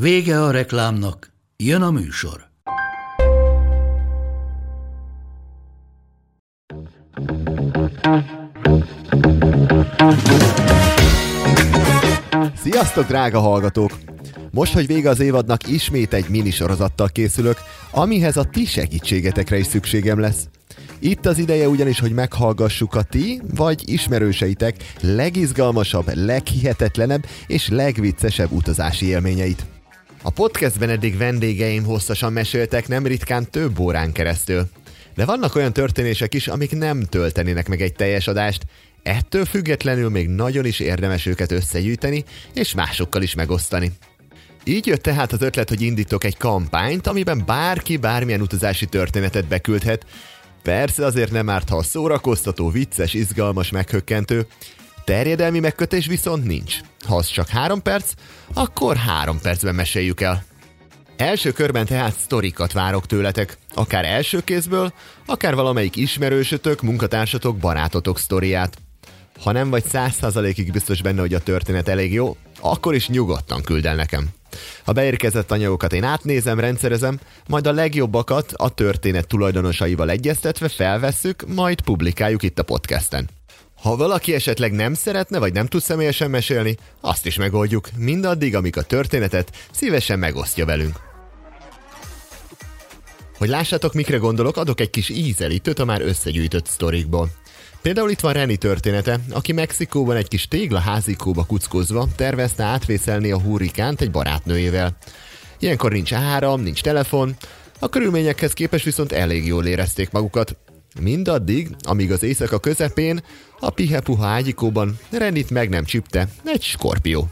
Vége a reklámnak, jön a műsor. Sziasztok, drága hallgatók! Most, hogy vége az évadnak, ismét egy minisorozattal készülök, amihez a ti segítségetekre is szükségem lesz. Itt az ideje ugyanis, hogy meghallgassuk a ti, vagy ismerőseitek legizgalmasabb, leghihetetlenebb és legviccesebb utazási élményeit. A podcastben eddig vendégeim hosszasan meséltek nem ritkán több órán keresztül. De vannak olyan történések is, amik nem töltenének meg egy teljes adást, ettől függetlenül még nagyon is érdemes őket összegyűjteni, és másokkal is megosztani. Így jött tehát az ötlet, hogy indítok egy kampányt, amiben bárki bármilyen utazási történetet beküldhet. Persze azért nem árt, ha a szórakoztató, vicces, izgalmas, meghökkentő. Terjedelmi megkötés viszont nincs. Ha az csak három perc, akkor három percben meséljük el. Első körben tehát sztorikat várok tőletek, akár első kézből, akár valamelyik ismerősötök, munkatársatok, barátotok sztoriát. Ha nem vagy száz százalékig biztos benne, hogy a történet elég jó, akkor is nyugodtan küld el nekem. A beérkezett anyagokat én átnézem, rendszerezem, majd a legjobbakat a történet tulajdonosaival egyeztetve felvesszük, majd publikáljuk itt a podcasten. Ha valaki esetleg nem szeretne, vagy nem tud személyesen mesélni, azt is megoldjuk, mindaddig, amíg a történetet szívesen megosztja velünk. Hogy lássátok, mikre gondolok, adok egy kis ízelítőt a már összegyűjtött sztorikból. Például itt van Reni története, aki Mexikóban egy kis tégla házikóba kuckozva tervezte átvészelni a hurrikánt egy barátnőjével. Ilyenkor nincs áram, nincs telefon, a körülményekhez képest viszont elég jól érezték magukat. Mindaddig, amíg az éjszaka közepén a pihepuha ágyikóban Renit meg nem csipte egy skorpió.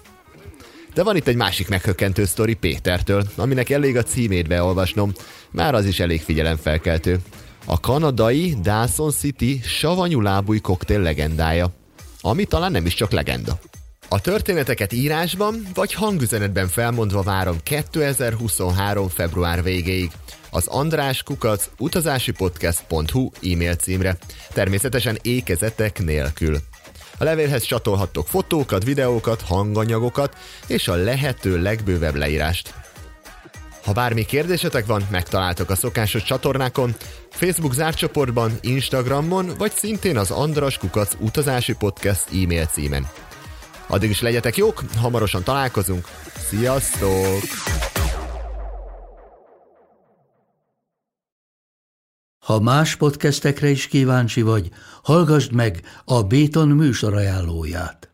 De van itt egy másik meghökkentő sztori Pétertől, aminek elég a címét beolvasnom, már az is elég figyelemfelkeltő. A kanadai Dawson City savanyú lábúj koktél legendája, ami talán nem is csak legenda. A történeteket írásban vagy hangüzenetben felmondva várom 2023. február végéig az András Kukac utazásipodcast.hu e-mail címre, természetesen ékezetek nélkül. A levélhez csatolhattok fotókat, videókat, hanganyagokat és a lehető legbővebb leírást. Ha bármi kérdésetek van, megtaláltok a szokásos csatornákon, Facebook zárcsoportban, Instagramon, vagy szintén az Andras Kukac utazási podcast e-mail címen. Addig is legyetek jók, hamarosan találkozunk. Sziasztok! Ha más podcastekre is kíváncsi vagy, hallgassd meg a Béton műsor ajánlóját.